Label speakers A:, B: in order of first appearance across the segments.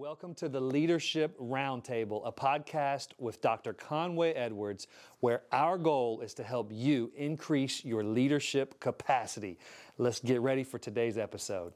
A: Welcome to the Leadership Roundtable, a podcast with Dr. Conway Edwards, where our goal is to help you increase your leadership capacity. Let's get ready for today's episode.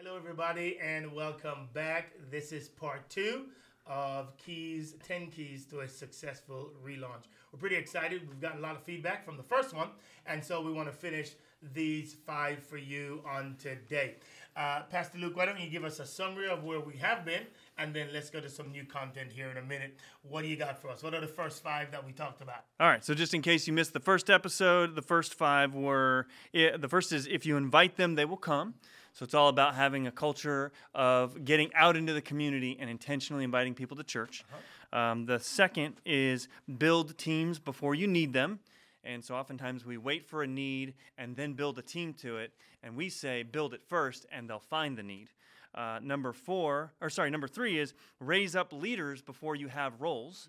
B: Hello, everybody, and welcome back. This is part two of Keys 10 Keys to a Successful Relaunch. We're pretty excited. We've gotten a lot of feedback from the first one, and so we want to finish these five for you on today. Uh, Pastor Luke, why don't you give us a summary of where we have been, and then let's go to some new content here in a minute. What do you got for us? What are the first five that we talked about?
C: All right, so just in case you missed the first episode, the first five were the first is if you invite them, they will come. So it's all about having a culture of getting out into the community and intentionally inviting people to church. Uh-huh. Um, the second is build teams before you need them. And so oftentimes we wait for a need and then build a team to it. And we say, build it first and they'll find the need. Uh, number four, or sorry, number three is raise up leaders before you have roles.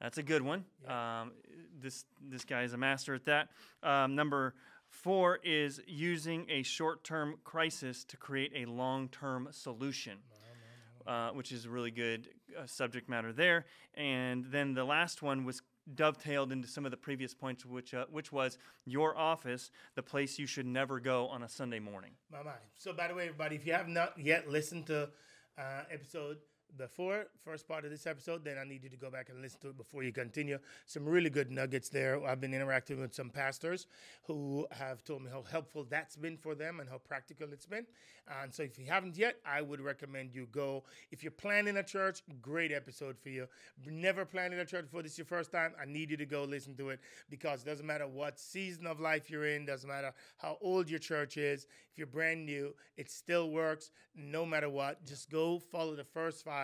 C: That's a good one. Yeah. Um, this this guy is a master at that. Um, number four is using a short-term crisis to create a long-term solution, uh, which is a really good uh, subject matter there. And then the last one was dovetailed into some of the previous points, which uh, which was your office, the place you should never go on a Sunday morning.
B: My mind. So, by the way, everybody, if you have not yet listened to uh, episode before first part of this episode, then I need you to go back and listen to it before you continue. Some really good nuggets there. I've been interacting with some pastors who have told me how helpful that's been for them and how practical it's been. And so if you haven't yet, I would recommend you go. If you're planning a church, great episode for you. Never planning a church before this is your first time, I need you to go listen to it because it doesn't matter what season of life you're in, doesn't matter how old your church is. If you're brand new, it still works no matter what. Just go follow the first five,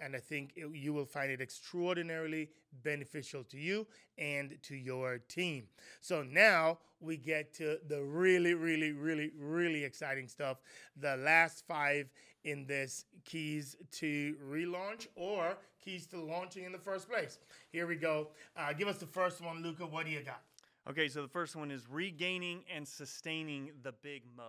B: and I think it, you will find it extraordinarily beneficial to you and to your team. So now we get to the really, really, really, really exciting stuff. The last five in this keys to relaunch or keys to launching in the first place. Here we go. Uh, give us the first one, Luca. What do you got?
C: Okay, so the first one is regaining and sustaining the big mo.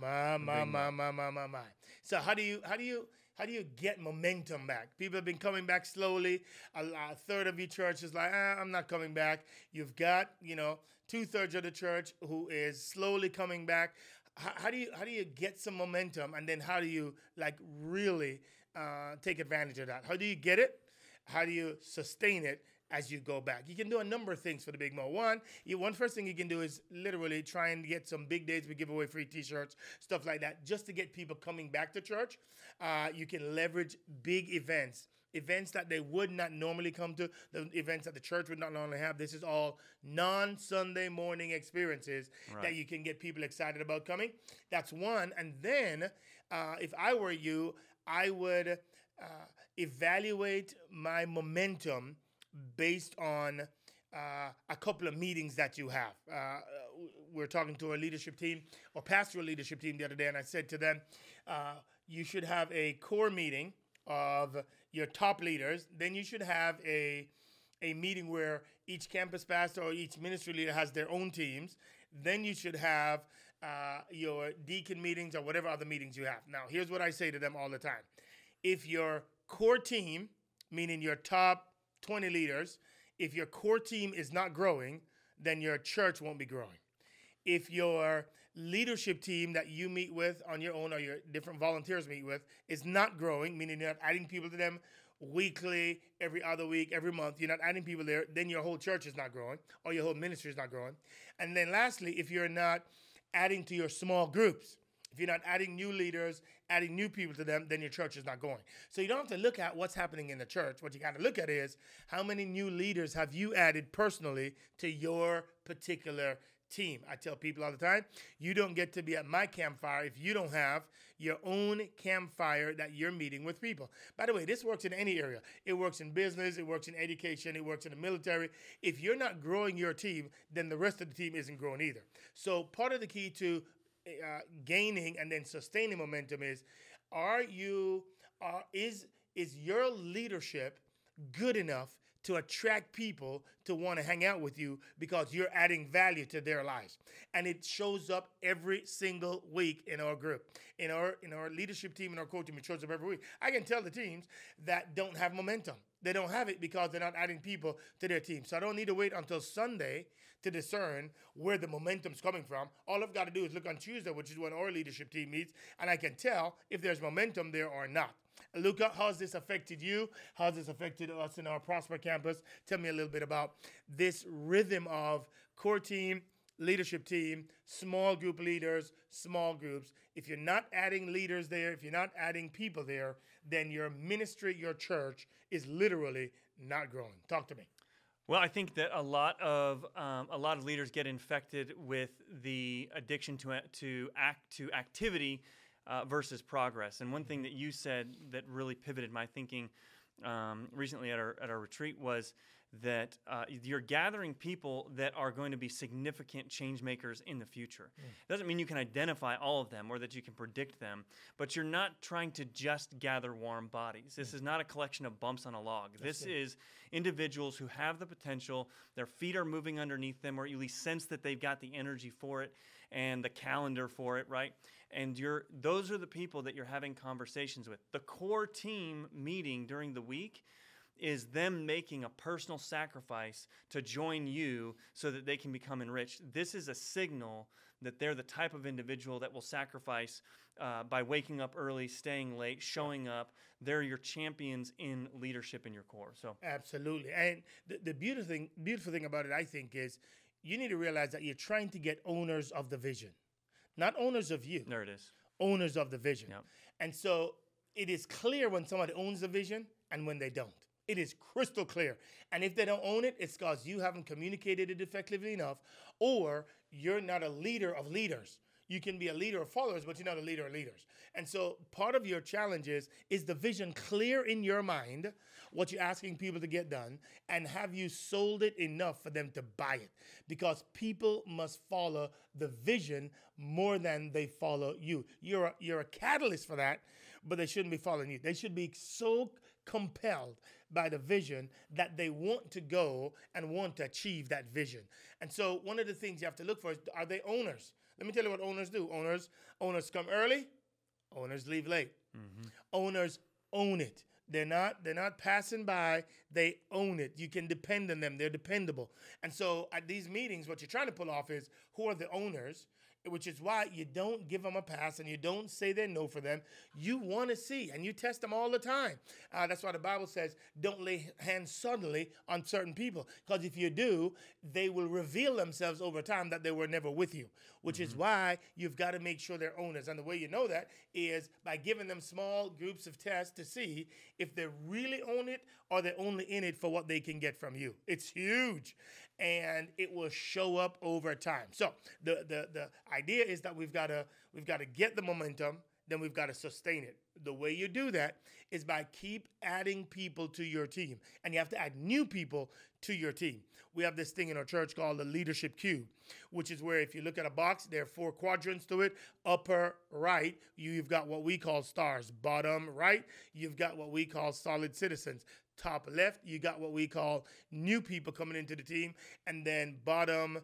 B: My, my, my, my, my, my, my. So how do you how do you how do you get momentum back? People have been coming back slowly. A, a third of your church is like, ah, I'm not coming back. You've got, you know, two thirds of the church who is slowly coming back. How, how, do you how do you get some momentum, and then how do you like really uh, take advantage of that? How do you get it? How do you sustain it? As you go back. You can do a number of things for the Big Mo. One, you, one first thing you can do is literally try and get some big days. We give away free T-shirts, stuff like that, just to get people coming back to church. Uh, you can leverage big events events that they would not normally come to, the events that the church would not normally have. This is all non Sunday morning experiences right. that you can get people excited about coming. That's one. And then, uh, if I were you, I would uh, evaluate my momentum based on uh, a couple of meetings that you have. Uh, we're talking to our leadership team or pastoral leadership team the other day, and I said to them, uh, you should have a core meeting of your top leaders. Then you should have a a meeting where each campus pastor or each ministry leader has their own teams. Then you should have uh, your deacon meetings or whatever other meetings you have. Now, here's what I say to them all the time: If your core team, meaning your top 20 leaders, if your core team is not growing, then your church won't be growing. If your leadership team that you meet with on your own or your different volunteers meet with is not growing, meaning you're not adding people to them weekly, every other week, every month, you're not adding people there, then your whole church is not growing or your whole ministry is not growing. And then lastly, if you're not adding to your small groups, if you're not adding new leaders, adding new people to them, then your church is not going. So you don't have to look at what's happening in the church. What you got to look at is how many new leaders have you added personally to your particular team. I tell people all the time, you don't get to be at my campfire if you don't have your own campfire that you're meeting with people. By the way, this works in any area. It works in business, it works in education, it works in the military. If you're not growing your team, then the rest of the team isn't growing either. So part of the key to uh, gaining and then sustaining momentum is are you uh, is is your leadership good enough to attract people to want to hang out with you because you're adding value to their lives. And it shows up every single week in our group. In our in our leadership team in our coaching, it shows up every week. I can tell the teams that don't have momentum. They don't have it because they're not adding people to their team. So I don't need to wait until Sunday to discern where the momentum's coming from. All I've got to do is look on Tuesday, which is when our leadership team meets, and I can tell if there's momentum there or not. Luca, how's this affected you? How's this affected us in our Prosper campus? Tell me a little bit about this rhythm of core team, leadership team, small group leaders, small groups. If you're not adding leaders there, if you're not adding people there, then your ministry, your church is literally not growing. Talk to me.
C: Well, I think that a lot of um, a lot of leaders get infected with the addiction to to act to activity uh, versus progress. And one thing that you said that really pivoted my thinking um, recently at our at our retreat was that uh, you're gathering people that are going to be significant change makers in the future. Mm. It doesn't mean you can identify all of them or that you can predict them, but you're not trying to just gather warm bodies. This mm. is not a collection of bumps on a log. That's this is individuals who have the potential, their feet are moving underneath them, or at least sense that they've got the energy for it and the calendar for it, right? and you're those are the people that you're having conversations with. The core team meeting during the week is them making a personal sacrifice to join you so that they can become enriched. This is a signal that they're the type of individual that will sacrifice uh, by waking up early, staying late, showing up. They're your champions in leadership in your core. So
B: absolutely, and the, the beautiful thing, beautiful thing about it, I think, is you need to realize that you're trying to get owners of the vision not owners of you.
C: There it is.
B: Owners of the vision. Yep. And so it is clear when somebody owns the vision and when they don't. It is crystal clear. And if they don't own it, it's because you haven't communicated it effectively enough, or you're not a leader of leaders. You can be a leader of followers, but you're not a leader of leaders. And so part of your challenge is, is the vision clear in your mind, what you're asking people to get done, and have you sold it enough for them to buy it? Because people must follow the vision more than they follow you. You're a, you're a catalyst for that, but they shouldn't be following you. They should be so compelled by the vision that they want to go and want to achieve that vision. And so one of the things you have to look for is are they owners? Let me tell you what owners do. Owners owners come early, owners leave late. Mm-hmm. Owners own it. They're not they're not passing by. They own it. You can depend on them. They're dependable. And so at these meetings, what you're trying to pull off is who are the owners which is why you don't give them a pass and you don't say they're no for them. You want to see and you test them all the time. Uh, that's why the Bible says don't lay hands suddenly on certain people because if you do, they will reveal themselves over time that they were never with you, which mm-hmm. is why you've got to make sure they're owners. And the way you know that is by giving them small groups of tests to see if they really own it or they're only in it for what they can get from you. It's huge and it will show up over time. So the the the idea is that we've got to we've got to get the momentum, then we've got to sustain it. The way you do that is by keep adding people to your team, and you have to add new people to your team. We have this thing in our church called the leadership cube, which is where if you look at a box, there are four quadrants to it. Upper right, you've got what we call stars. Bottom right, you've got what we call solid citizens top left, you got what we call new people coming into the team, and then bottom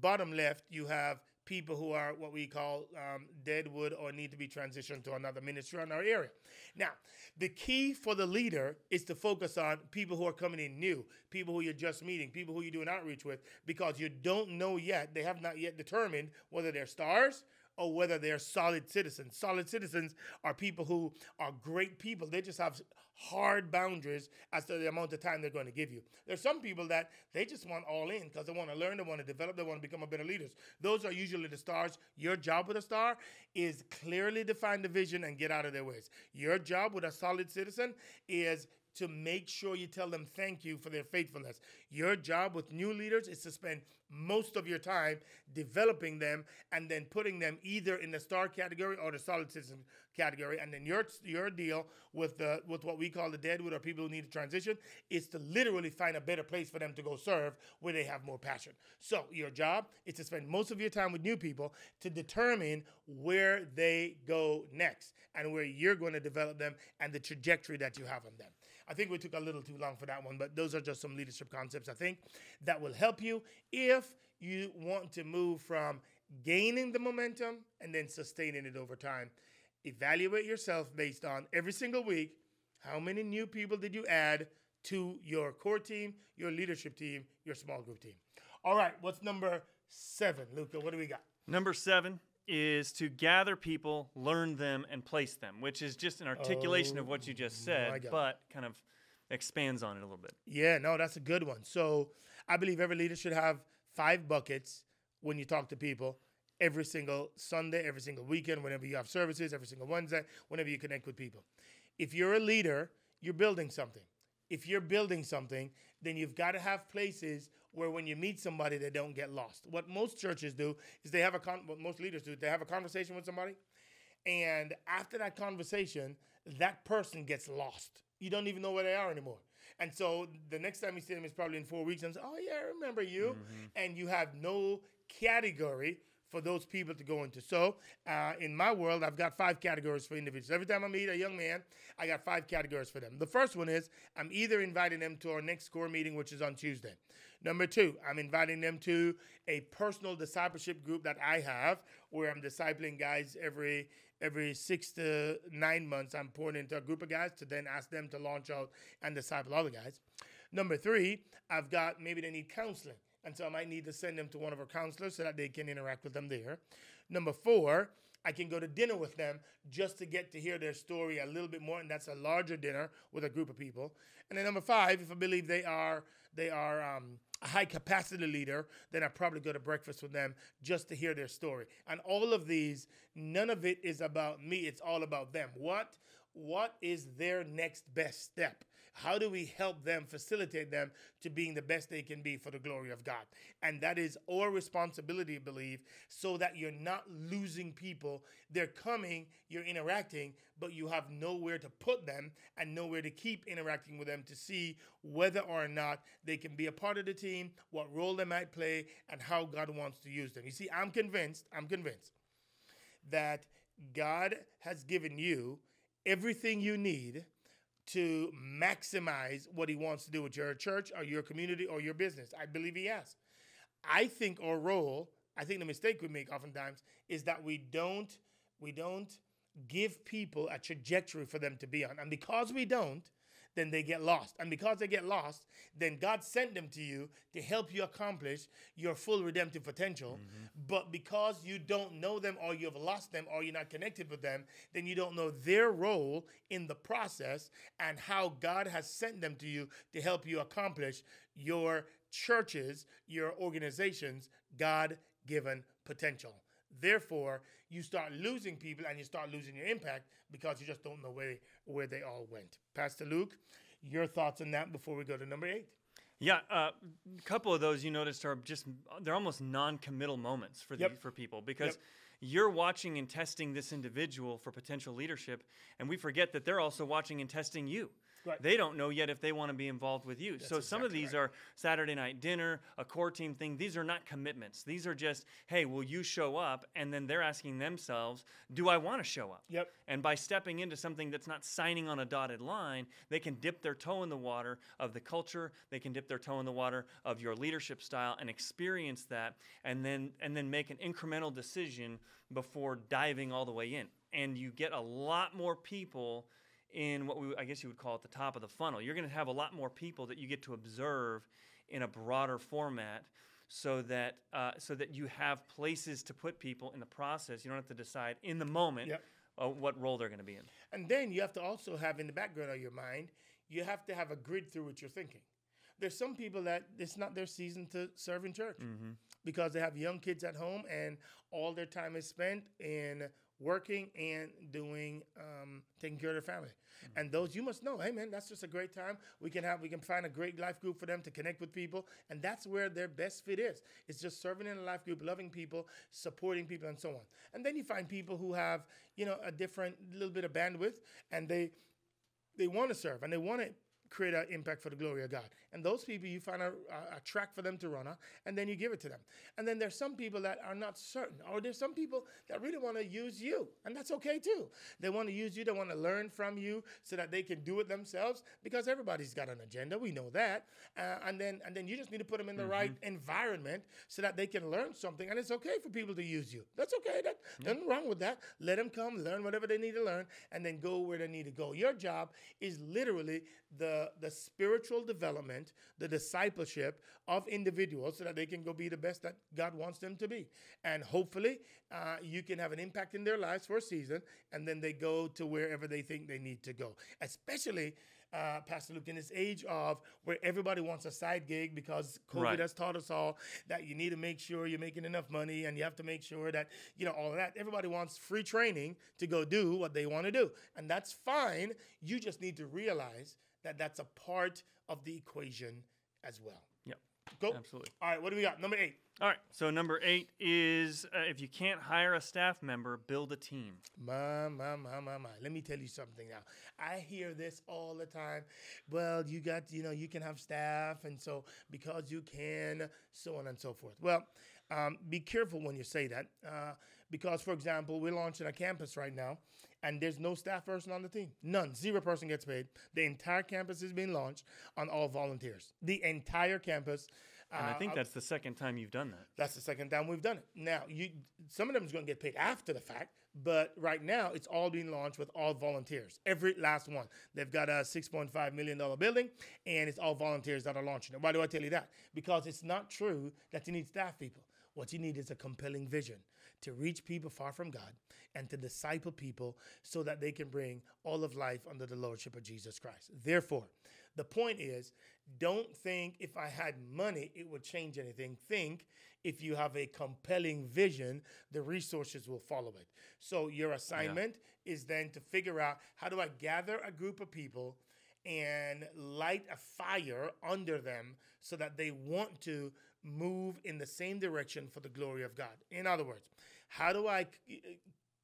B: bottom left, you have people who are what we call um, deadwood or need to be transitioned to another ministry in our area. Now, the key for the leader is to focus on people who are coming in new, people who you're just meeting, people who you're doing outreach with, because you don't know yet, they have not yet determined whether they're stars or whether they're solid citizens. Solid citizens are people who are great people. They just have hard boundaries as to the amount of time they're going to give you. There's some people that they just want all in because they want to learn, they want to develop, they want to become a better leaders. Those are usually the stars. Your job with a star is clearly define the vision and get out of their ways. Your job with a solid citizen is to make sure you tell them thank you for their faithfulness. Your job with new leaders is to spend most of your time developing them and then putting them either in the star category or the solid citizen category. And then your your deal with the with what we call the deadwood or people who need to transition is to literally find a better place for them to go serve where they have more passion. So your job is to spend most of your time with new people to determine where they go next and where you're going to develop them and the trajectory that you have on them. I think we took a little too long for that one, but those are just some leadership concepts I think that will help you if you want to move from gaining the momentum and then sustaining it over time. Evaluate yourself based on every single week how many new people did you add to your core team, your leadership team, your small group team. All right, what's number seven, Luca? What do we got?
C: Number seven is to gather people, learn them, and place them, which is just an articulation of what you just oh, said, but kind of expands on it a little bit.
B: Yeah, no, that's a good one. So I believe every leader should have five buckets when you talk to people every single Sunday, every single weekend, whenever you have services, every single Wednesday, whenever you connect with people. If you're a leader, you're building something. If you're building something, then you've got to have places where when you meet somebody, they don't get lost. What most churches do is they have a con- what most leaders do, they have a conversation with somebody, and after that conversation, that person gets lost. You don't even know where they are anymore. And so the next time you see them is probably in four weeks, and say, "Oh yeah, I remember you," mm-hmm. and you have no category for those people to go into. So, uh, in my world, I've got five categories for individuals. Every time I meet a young man, I got five categories for them. The first one is I'm either inviting them to our next core meeting, which is on Tuesday. Number two, I'm inviting them to a personal discipleship group that I have, where I'm discipling guys every every six to nine months. I'm pouring into a group of guys to then ask them to launch out and disciple other guys. Number three, I've got maybe they need counseling. And so I might need to send them to one of our counselors so that they can interact with them there. Number four, I can go to dinner with them just to get to hear their story a little bit more, and that's a larger dinner with a group of people. And then number five, if I believe they are they are um, a high capacity leader, then I probably go to breakfast with them just to hear their story. And all of these, none of it is about me; it's all about them. What what is their next best step? How do we help them, facilitate them to being the best they can be for the glory of God? And that is our responsibility, I believe, so that you're not losing people. They're coming, you're interacting, but you have nowhere to put them and nowhere to keep interacting with them to see whether or not they can be a part of the team, what role they might play, and how God wants to use them. You see, I'm convinced, I'm convinced that God has given you everything you need to maximize what he wants to do with your church or your community or your business. I believe he has. I think our role, I think the mistake we make oftentimes is that we don't we don't give people a trajectory for them to be on. And because we don't, then they get lost. And because they get lost, then God sent them to you to help you accomplish your full redemptive potential. Mm-hmm. But because you don't know them or you've lost them or you're not connected with them, then you don't know their role in the process and how God has sent them to you to help you accomplish your churches, your organizations, God given potential. Therefore, you start losing people and you start losing your impact because you just don't know where, where they all went. Pastor Luke, your thoughts on that before we go to number eight?
C: Yeah, uh, a uh, couple of those you noticed are just they're almost non-committal moments for the, yep. for people because yep. You're watching and testing this individual for potential leadership, and we forget that they're also watching and testing you. Right. They don't know yet if they want to be involved with you. That's so some of these right. are Saturday night dinner, a core team thing. These are not commitments. These are just, hey, will you show up? And then they're asking themselves, do I want to show up?
B: Yep.
C: And by stepping into something that's not signing on a dotted line, they can dip their toe in the water of the culture. They can dip their toe in the water of your leadership style and experience that, and then and then make an incremental decision before diving all the way in. And you get a lot more people in what we, I guess you would call it the top of the funnel. You're going to have a lot more people that you get to observe in a broader format so that uh, so that you have places to put people in the process. You don't have to decide in the moment yep. uh, what role they're going to be in.
B: And then you have to also have in the background of your mind, you have to have a grid through what you're thinking. There's some people that it's not their season to serve in church mm-hmm. because they have young kids at home and all their time is spent in working and doing um, taking care of their family. Mm-hmm. And those you must know, hey man, that's just a great time. We can have we can find a great life group for them to connect with people, and that's where their best fit is. It's just serving in a life group, loving people, supporting people, and so on. And then you find people who have you know a different little bit of bandwidth, and they they want to serve and they want to create an impact for the glory of God. And those people, you find a, a, track for them to run on, and then you give it to them. And then there's some people that are not certain, or there's some people that really want to use you, and that's okay too. They want to use you, they want to learn from you so that they can do it themselves because everybody's got an agenda. We know that. Uh, and then and then you just need to put them in the mm-hmm. right environment so that they can learn something. And it's okay for people to use you. That's okay. That, Nothing wrong with that. Let them come, learn whatever they need to learn, and then go where they need to go. Your job is literally the, the spiritual development, the discipleship of individuals so that they can go be the best that God wants them to be. And hopefully, uh, you can have an impact in their lives for a season, and then they go to wherever they think they need to go. Especially uh, Pastor Luke, in this age of where everybody wants a side gig because COVID right. has taught us all that you need to make sure you're making enough money and you have to make sure that, you know, all of that. Everybody wants free training to go do what they want to do. And that's fine. You just need to realize that that's a part of the equation as well.
C: Yep.
B: Go.
C: Absolutely.
B: All right, what do we got? Number eight.
C: All right. So number eight is uh, if you can't hire a staff member, build a team.
B: My, my, my, my, my. Let me tell you something now. I hear this all the time. Well, you got, you know, you can have staff, and so because you can, so on and so forth. Well, um, be careful when you say that, uh, because, for example, we're launching a campus right now, and there's no staff person on the team. None. Zero person gets paid. The entire campus is being launched on all volunteers. The entire campus.
C: And I think uh, that's the second time you've done that.
B: That's the second time we've done it. Now, you some of them is going to get paid after the fact, but right now it's all being launched with all volunteers. Every last one. They've got a 6.5 million dollar building, and it's all volunteers that are launching it. Why do I tell you that? Because it's not true that you need staff people. What you need is a compelling vision to reach people far from God and to disciple people so that they can bring all of life under the lordship of Jesus Christ. Therefore, the point is don't think if I had money, it would change anything. Think if you have a compelling vision, the resources will follow it. So, your assignment yeah. is then to figure out how do I gather a group of people and light a fire under them so that they want to move in the same direction for the glory of God. In other words, how do I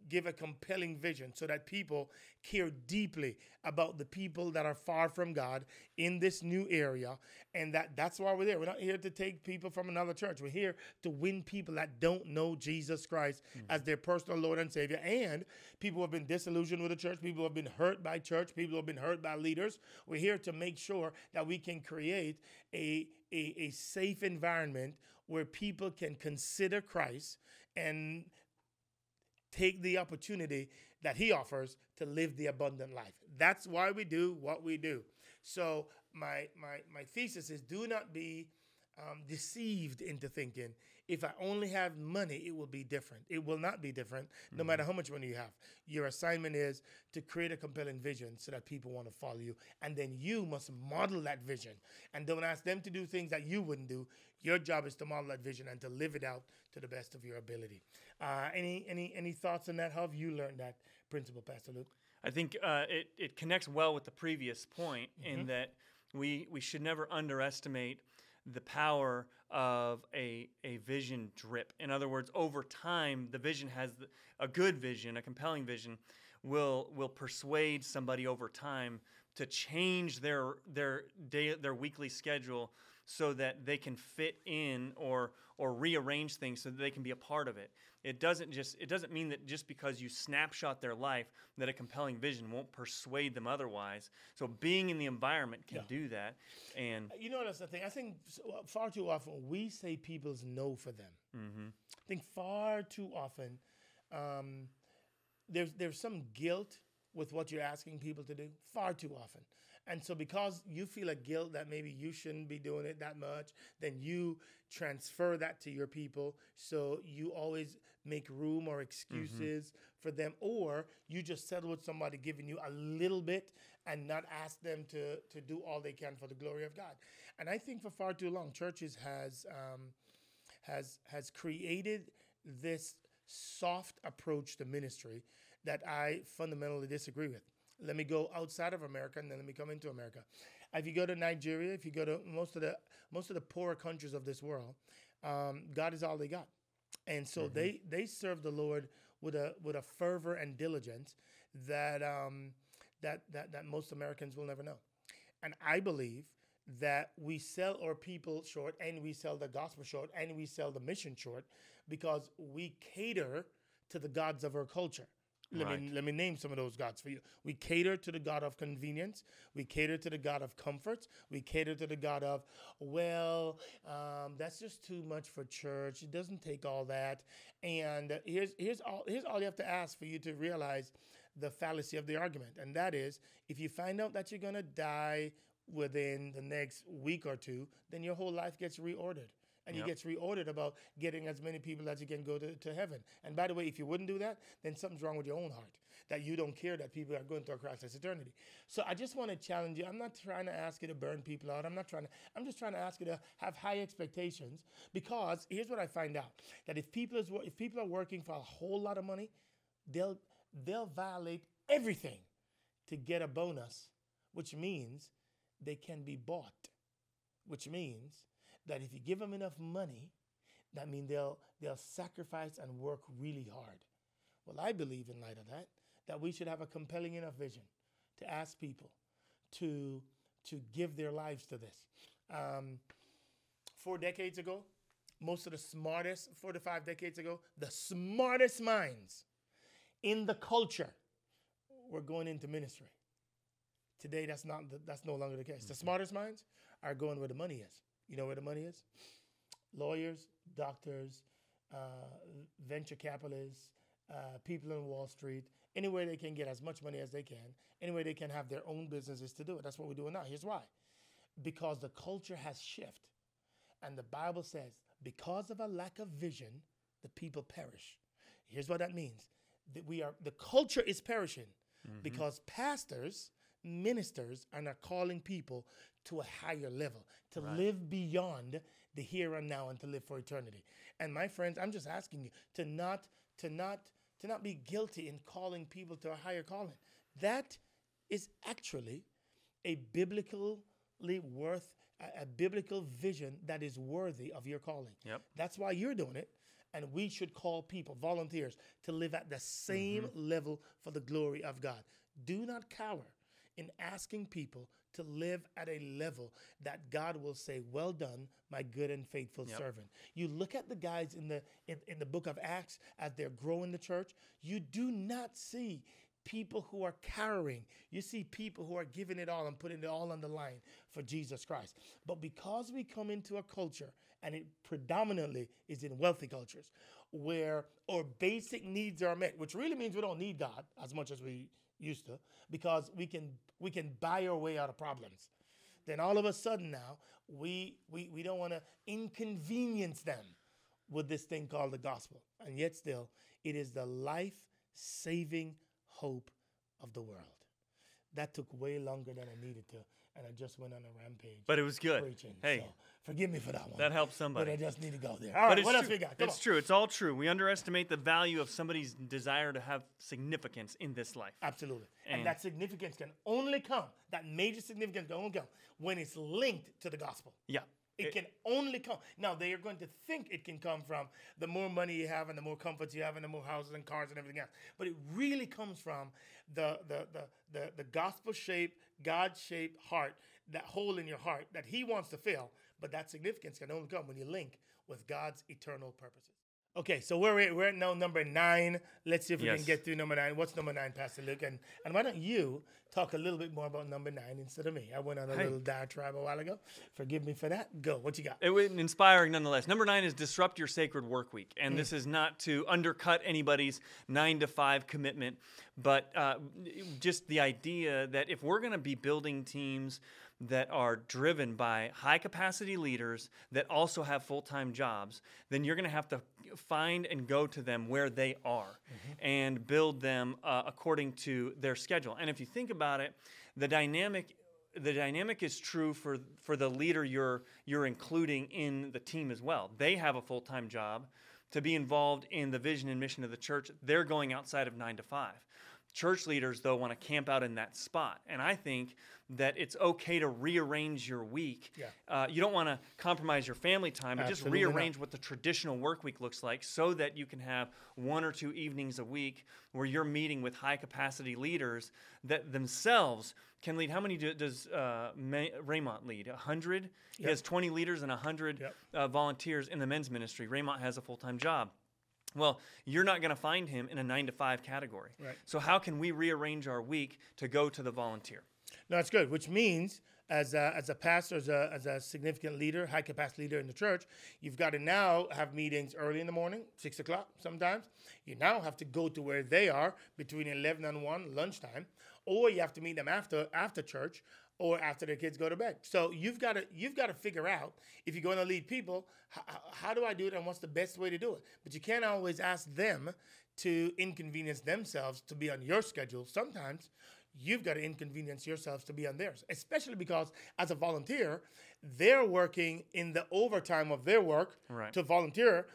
B: give a compelling vision so that people care deeply about the people that are far from God in this new area. And that that's why we're there. We're not here to take people from another church. We're here to win people that don't know Jesus Christ mm-hmm. as their personal Lord and Savior. And people who have been disillusioned with the church. People who have been hurt by church. People who have been hurt by leaders. We're here to make sure that we can create a a, a safe environment where people can consider Christ and take the opportunity that he offers to live the abundant life. That's why we do what we do. So my my my thesis is do not be um, deceived into thinking if I only have money, it will be different. It will not be different, no mm-hmm. matter how much money you have. Your assignment is to create a compelling vision so that people want to follow you. And then you must model that vision. And don't ask them to do things that you wouldn't do. Your job is to model that vision and to live it out to the best of your ability. Uh, any any any thoughts on that? How have you learned that principle, Pastor Luke?
C: I think uh, it it connects well with the previous point mm-hmm. in that we we should never underestimate the power of a, a vision drip. In other words, over time, the vision has a good vision, a compelling vision, will will persuade somebody over time to change their their day their weekly schedule so that they can fit in or or rearrange things so that they can be a part of it. It doesn't just it doesn't mean that just because you snapshot their life that a compelling vision won't persuade them otherwise. So being in the environment can yeah. do that. And
B: you know that's the thing. I think far too often we say people's no for them. Mm-hmm. I think far too often um, there's there's some guilt with what you're asking people to do. Far too often. And so, because you feel a guilt that maybe you shouldn't be doing it that much, then you transfer that to your people. So, you always make room or excuses mm-hmm. for them, or you just settle with somebody giving you a little bit and not ask them to, to do all they can for the glory of God. And I think for far too long, churches has, um, has, has created this soft approach to ministry that I fundamentally disagree with. Let me go outside of America and then let me come into America. If you go to Nigeria, if you go to most of the most of the poorer countries of this world, um, God is all they got, and so mm-hmm. they they serve the Lord with a with a fervor and diligence that um, that that that most Americans will never know. And I believe that we sell our people short and we sell the gospel short and we sell the mission short because we cater to the gods of our culture. Let
C: Right.
B: me let me name some of those gods for you. We cater to the God of convenience. We cater to the God of comfort. We cater to the God of, well, um, that's just too much for church. It doesn't take all that. And here's here's all here's all you have to ask for you to realize the fallacy of the argument, and that is, if you find out that you're gonna die within the next week or two, then your whole life gets reordered and
C: Yep.
B: you gets reordered about getting as many people as you can go to, to heaven. And by the way, if you wouldn't do that, then something's wrong with your own heart. That you don't care that people are going through a Christless eternity. So I just want to challenge you. I'm not trying to ask you to burn people out. I'm not trying to, I'm just trying to ask you to have high expectations because here's what I find out. That if people is if people are working for a whole lot of money, they'll they'll violate everything to get a bonus, which means they can be bought which means that if you give them enough money, that means they'll they'll sacrifice and work really hard. Well, I believe in light of that that we should have a compelling enough vision to ask people to to give their lives to this. Um, four decades ago, most of the smartest, four to five decades ago, the smartest minds in the culture were going into ministry. Today, that's not the, that's no longer the case. The smartest minds are going where the money is. You know where the money is? Lawyers, doctors, uh, venture capitalists, uh, people in Wall Street, anywhere they can get as much money as they can, anywhere they can have their own businesses to do it. That's what we're doing now. Here's why: because the culture has shifted, and the Bible says, because of a lack of vision, the people perish. Here's what that means: that we are the culture is perishing because pastors ministers are not calling people to a higher level, to live beyond the here and now and to live for eternity. And my friends, I'm just asking you to not to not to not be guilty in calling people to a higher calling. That is actually a biblically worth a, a biblical vision that is worthy of your calling.
C: Yep.
B: That's why you're doing it. And we should call people, volunteers, to live at the mm-hmm. same level for the glory of God. Do not cower in asking people to live at a level that God will say, "Well done, my good and faithful servant." You look at the guys in the in, in the book of Acts as they're growing the church. You do not see people who are cowering. You see people who are giving it all and putting it all on the line for Jesus Christ. But because we come into a culture, and it predominantly is in wealthy cultures, where our basic needs are met, which really means we don't need God as much as we used to, because we can we can buy our way out of problems. Then all of a sudden now we we, we don't want to inconvenience them with this thing called the gospel. And yet still, it is the life-saving hope of the world. That took way longer than I needed to, and I just went on a rampage.
C: But it was good.
B: preaching.
C: Hey,
B: so forgive me for that one.
C: that helps somebody. But.
B: I just need to go there. All right,
C: But it's
B: what else
C: true.
B: we got? Come
C: it's
B: on.
C: true. It's all true. We underestimate the value of somebody's desire to have significance in this life.
B: Absolutely. And,
C: And-
B: that significance can only come, that major significance can only come when it's linked to the gospel.
C: Yeah.
B: It, can only come. Now they are going to think it can come from the more money you have and the more comforts you have and the more houses and cars and everything else. But it really comes from the the the the, the gospel shaped, God shaped heart, that hole in your heart that He wants to fill. But that significance can only come when you link with God's eternal purposes. Okay, so we're at, we're at now number nine. Let's see if we
C: Yes.
B: can get through number nine. What's number nine, Pastor Luke? And and why don't you talk a little bit more about number nine instead of me? I went on a
C: Hey.
B: little diatribe a while ago. Forgive me for that. Go. What you got?
C: It was inspiring nonetheless. Number nine is disrupt your sacred work week. And
B: Mm.
C: this is not to undercut anybody's nine to five commitment, but uh, just the idea that if we're going to be building teams that are driven by high capacity leaders that also have full time jobs, then you're going to have to find and go to them where they are and build them uh, according to their schedule. And if you think about it, the dynamic the dynamic is true for for the leader you're you're including in the team as well. They have a full time job to be involved in the vision and mission of the church. They're going outside of nine to five. Church leaders, though, want to camp out in that spot. And I think that it's okay to rearrange your week.
B: Yeah.
C: Uh, you don't want to compromise your family time, but
B: Absolutely
C: just
B: not.
C: rearrange what the traditional work week looks like so that you can have one or two evenings a week where you're meeting with high capacity leaders that themselves can lead. How many do, does uh, May, Raymont lead? 100? He has 20 leaders and 100
B: Yep.
C: uh, volunteers in the men's ministry. Raymont has a full time job. Well, you're not going to find him in a nine to five category.
B: Right.
C: So, how can we rearrange our week to go to the volunteer?
B: No, that's good. Which means, as a, as a pastor, as a, as a significant leader, high capacity leader in the church, you've got to now have meetings early in the morning, six o'clock sometimes. You now have to go to where they are between eleven and one lunchtime, or you have to meet them after after church or after their kids go to bed. So you've got to you've got to figure out if you're going to lead people, how, how do I do it and what's the best way to do it? But you can't always ask them to inconvenience themselves to be on your schedule. Sometimes you've got to inconvenience yourselves to be on theirs, especially because as a volunteer, they're working in the overtime of their work
C: Right.
B: to volunteer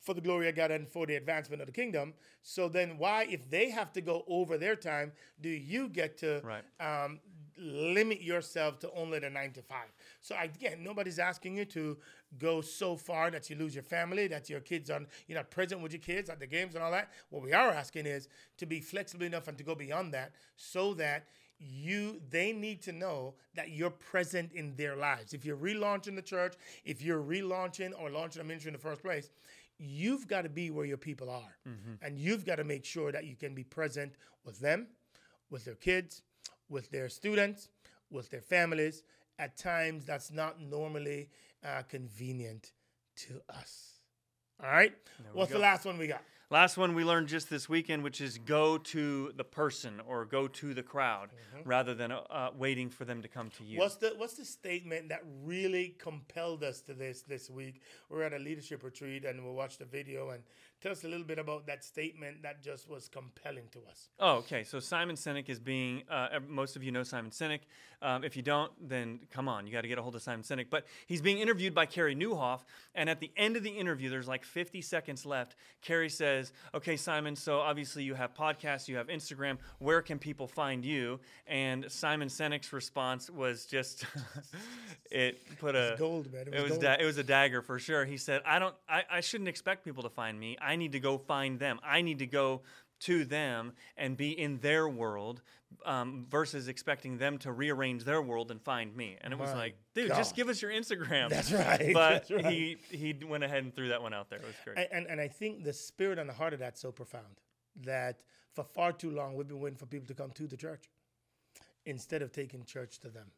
B: for the glory of God and for the advancement of the kingdom. So then, why, if they have to go over their time, do you get to
C: Right.
B: um, limit yourself to only the nine to five? So again, nobody's asking you to go so far that you lose your family, that your kids are you're not present with your kids at the games and all that. What we are asking is to be flexible enough and to go beyond that, so that you they need to know that you're present in their lives. If you're relaunching the church, if you're relaunching or launching a ministry in the first place, you've got to be where your people are. Mm-hmm. And you've got to make sure that you can be present with them, with their kids, with their students, with their families at times that's not normally uh, convenient to us. All right? What's the last one we got?
C: Last one we learned just this weekend, which is go to the person or go to the crowd rather than uh, waiting for them to come to you.
B: What's the what's the statement that really compelled us to this this week? We're at a leadership retreat and we watched the video and tell us a little bit about that statement that just was compelling to us.
C: Oh, okay. So Simon Sinek is being. Uh, most of you know Simon Sinek. Um, if you don't, then come on, you got to get a hold of Simon Sinek. But he's being interviewed by Carey Nieuwhof, and at the end of the interview, there's like 50 seconds left. Carey says, "Okay, Simon. So obviously you have podcasts, you have Instagram. Where can people find you?" And Simon Sinek's response was just, it put a
B: gold, man. It
C: It
B: was
C: was
B: gold.
C: da- it was a dagger for sure. He said, "I don't. I, I shouldn't expect people to find me. I need to go find them. I need to go to them and be in their world, um, versus expecting them to rearrange their world and find me." And it was
B: My
C: like, dude, just give us your Instagram.
B: That's right,
C: But
B: that's right.
C: he he went ahead and threw that one out there. It was great.
B: And, and and I think the spirit and the heart of that's so profound that for far too long we've been waiting for people to come to the church instead of taking church to them.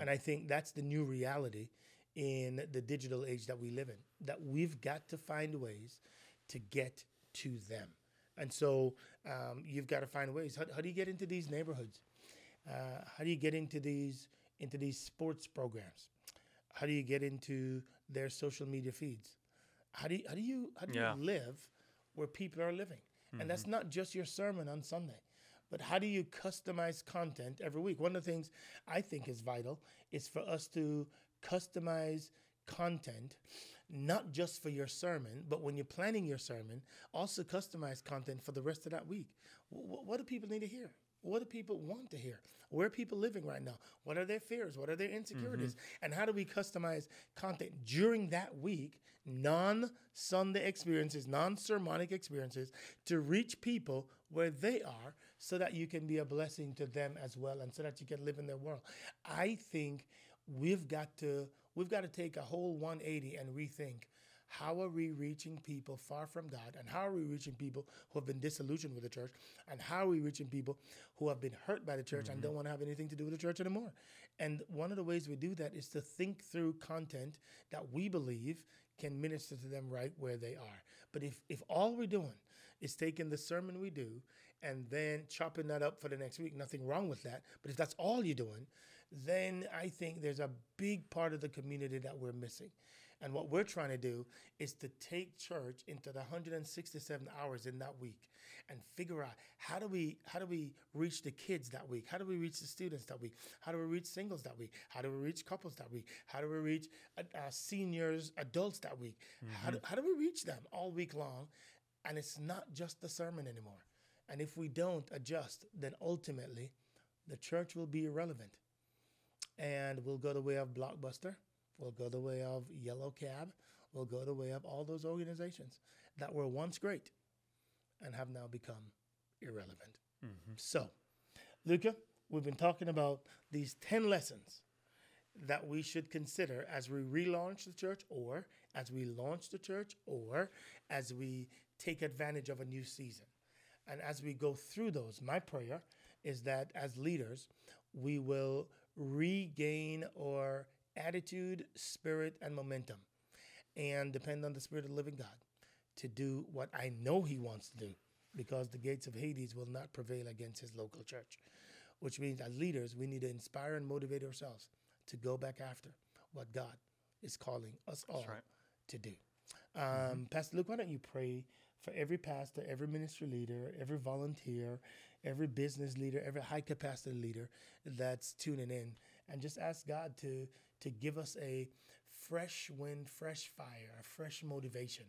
B: And I think that's the new reality in the digital age that we live in. That we've got to find ways to get to them. And so um, you've got to find ways. How, how do you get into these neighborhoods? Uh, how do you get into these into these sports programs? How do you get into their social media feeds? How do you, how do you how do
C: Yeah.
B: you live where people are living? And that's not just your sermon on Sunday, but how do you customize content every week? One of the things I think is vital is for us to customize content not just for your sermon, but when you're planning your sermon, also customize content for the rest of that week. Wh- what do people need to hear? What do people want to hear? Where are people living right now? What are their fears? What are their insecurities? Mm-hmm. And how do we customize content during that week, non Sunday experiences, non sermonic experiences, to reach people where they are so that you can be a blessing to them as well and so that you can live in their world? I think we've got to we've got to take a whole 180 and rethink how are we reaching people far from God and how are we reaching people who have been disillusioned with the church and how are we reaching people who have been hurt by the church and don't mm-hmm. want to have anything to do with the church anymore? And one of the ways we do that is to think through content that we believe can minister to them right where they are. But if if all we're doing is taking the sermon we do and then chopping that up for the next week nothing wrong with that but if that's all you're doing then I think there's a big part of the community that we're missing. And what we're trying to do is to take church into the 167 hours in that week and figure out how do we how do we reach the kids that week? How do we reach the students that week? How do we reach singles that week? How do we reach couples that week? How do we reach uh, uh, seniors, adults that week? How, do, how do we reach them all week long? And it's not just the sermon anymore. And if we don't adjust, then ultimately the church will be irrelevant. And we'll go the way of Blockbuster, we'll go the way of Yellow Cab, we'll go the way of all those organizations that were once great and have now become irrelevant. Mm-hmm. So, Luca, we've been talking about these 10 lessons that we should consider as we relaunch the church or as we launch the church or as we take advantage of a new season. And as we go through those, my prayer is that as leaders, we will regain our attitude, spirit, and momentum and depend on the Spirit of the living God to do what I know He wants to do because the gates of Hades will not prevail against His local church. Which means, as leaders, we need to inspire and motivate ourselves to go back after what God is calling us all right. to do. Um, mm-hmm. Pastor Luke, why don't you pray for every pastor, every ministry leader, every volunteer, every business leader, every high capacity leader that's tuning in, and just ask God to to give us a fresh wind, fresh fire, a fresh motivation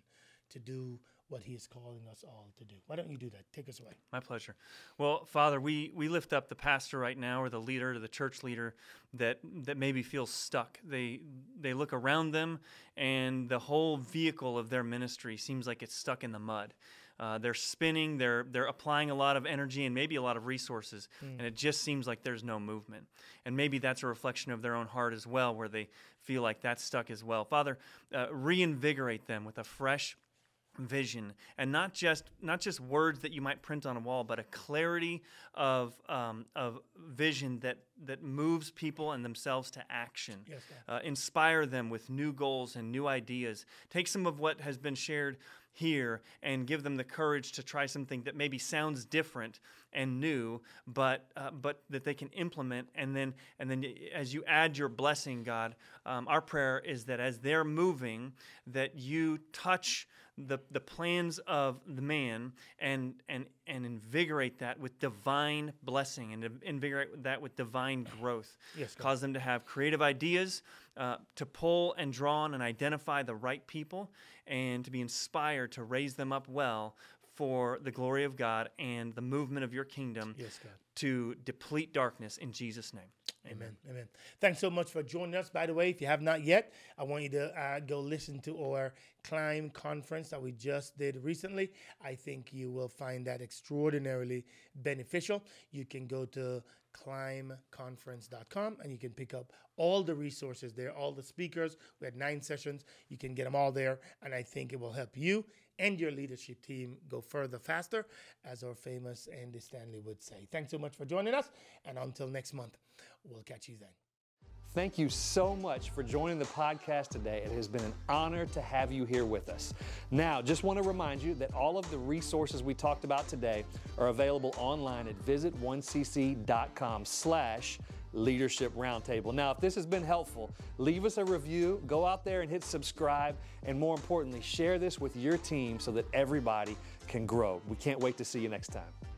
B: to do what he is calling us all to do. Why don't you do that? Take us away.
C: My pleasure. Well, Father, we, we lift up the pastor right now or the leader, or the church leader that that maybe feels stuck. They they look around them and the whole vehicle of their ministry seems like it's stuck in the mud. Uh, they're spinning, they're they're applying a lot of energy and maybe a lot of resources, mm. and it just seems like there's no movement. And maybe that's a reflection of their own heart as well, where they feel like that's stuck as well. Father, uh, reinvigorate them with a fresh vision and not just not just words that you might print on a wall but a clarity of um, of vision that that moves people and themselves to action yes, uh, inspire them with new goals and new ideas take some of what has been shared here and give them the courage to try something that maybe sounds different and new, but uh, but that they can implement. And then and then as you add your blessing, God, um, our prayer is that as they're moving, that you touch the, the plans of the man and and and invigorate that with divine blessing and invigorate that with divine growth. Yes, God. Cause them to have creative ideas, uh, to pull and draw on and identify the right people, and to be inspired to raise them up well for the glory of God and the movement of your kingdom yes, to deplete darkness in Jesus' name.
B: Amen. Amen. Thanks so much for joining us. By the way, if you have not yet, I want you to uh, go listen to our Climb conference that we just did recently. I think you will find that extraordinarily beneficial. You can go to climbconference.com and you can pick up all the resources there, all the speakers. We had nine sessions. You can get them all there, and I think it will help you and your leadership team go further faster, as our famous Andy Stanley would say. Thanks so much for joining us, and until next month, we'll catch you then.
A: Thank you so much for joining the podcast today. It has been an honor to have you here with us. Now, just want to remind you that all of the resources we talked about today are available online at visit1cc.com slash leadership roundtable. Now, if this has been helpful, leave us a review, go out there and hit subscribe, and more importantly, share this with your team so that everybody can grow. We can't wait to see you next time.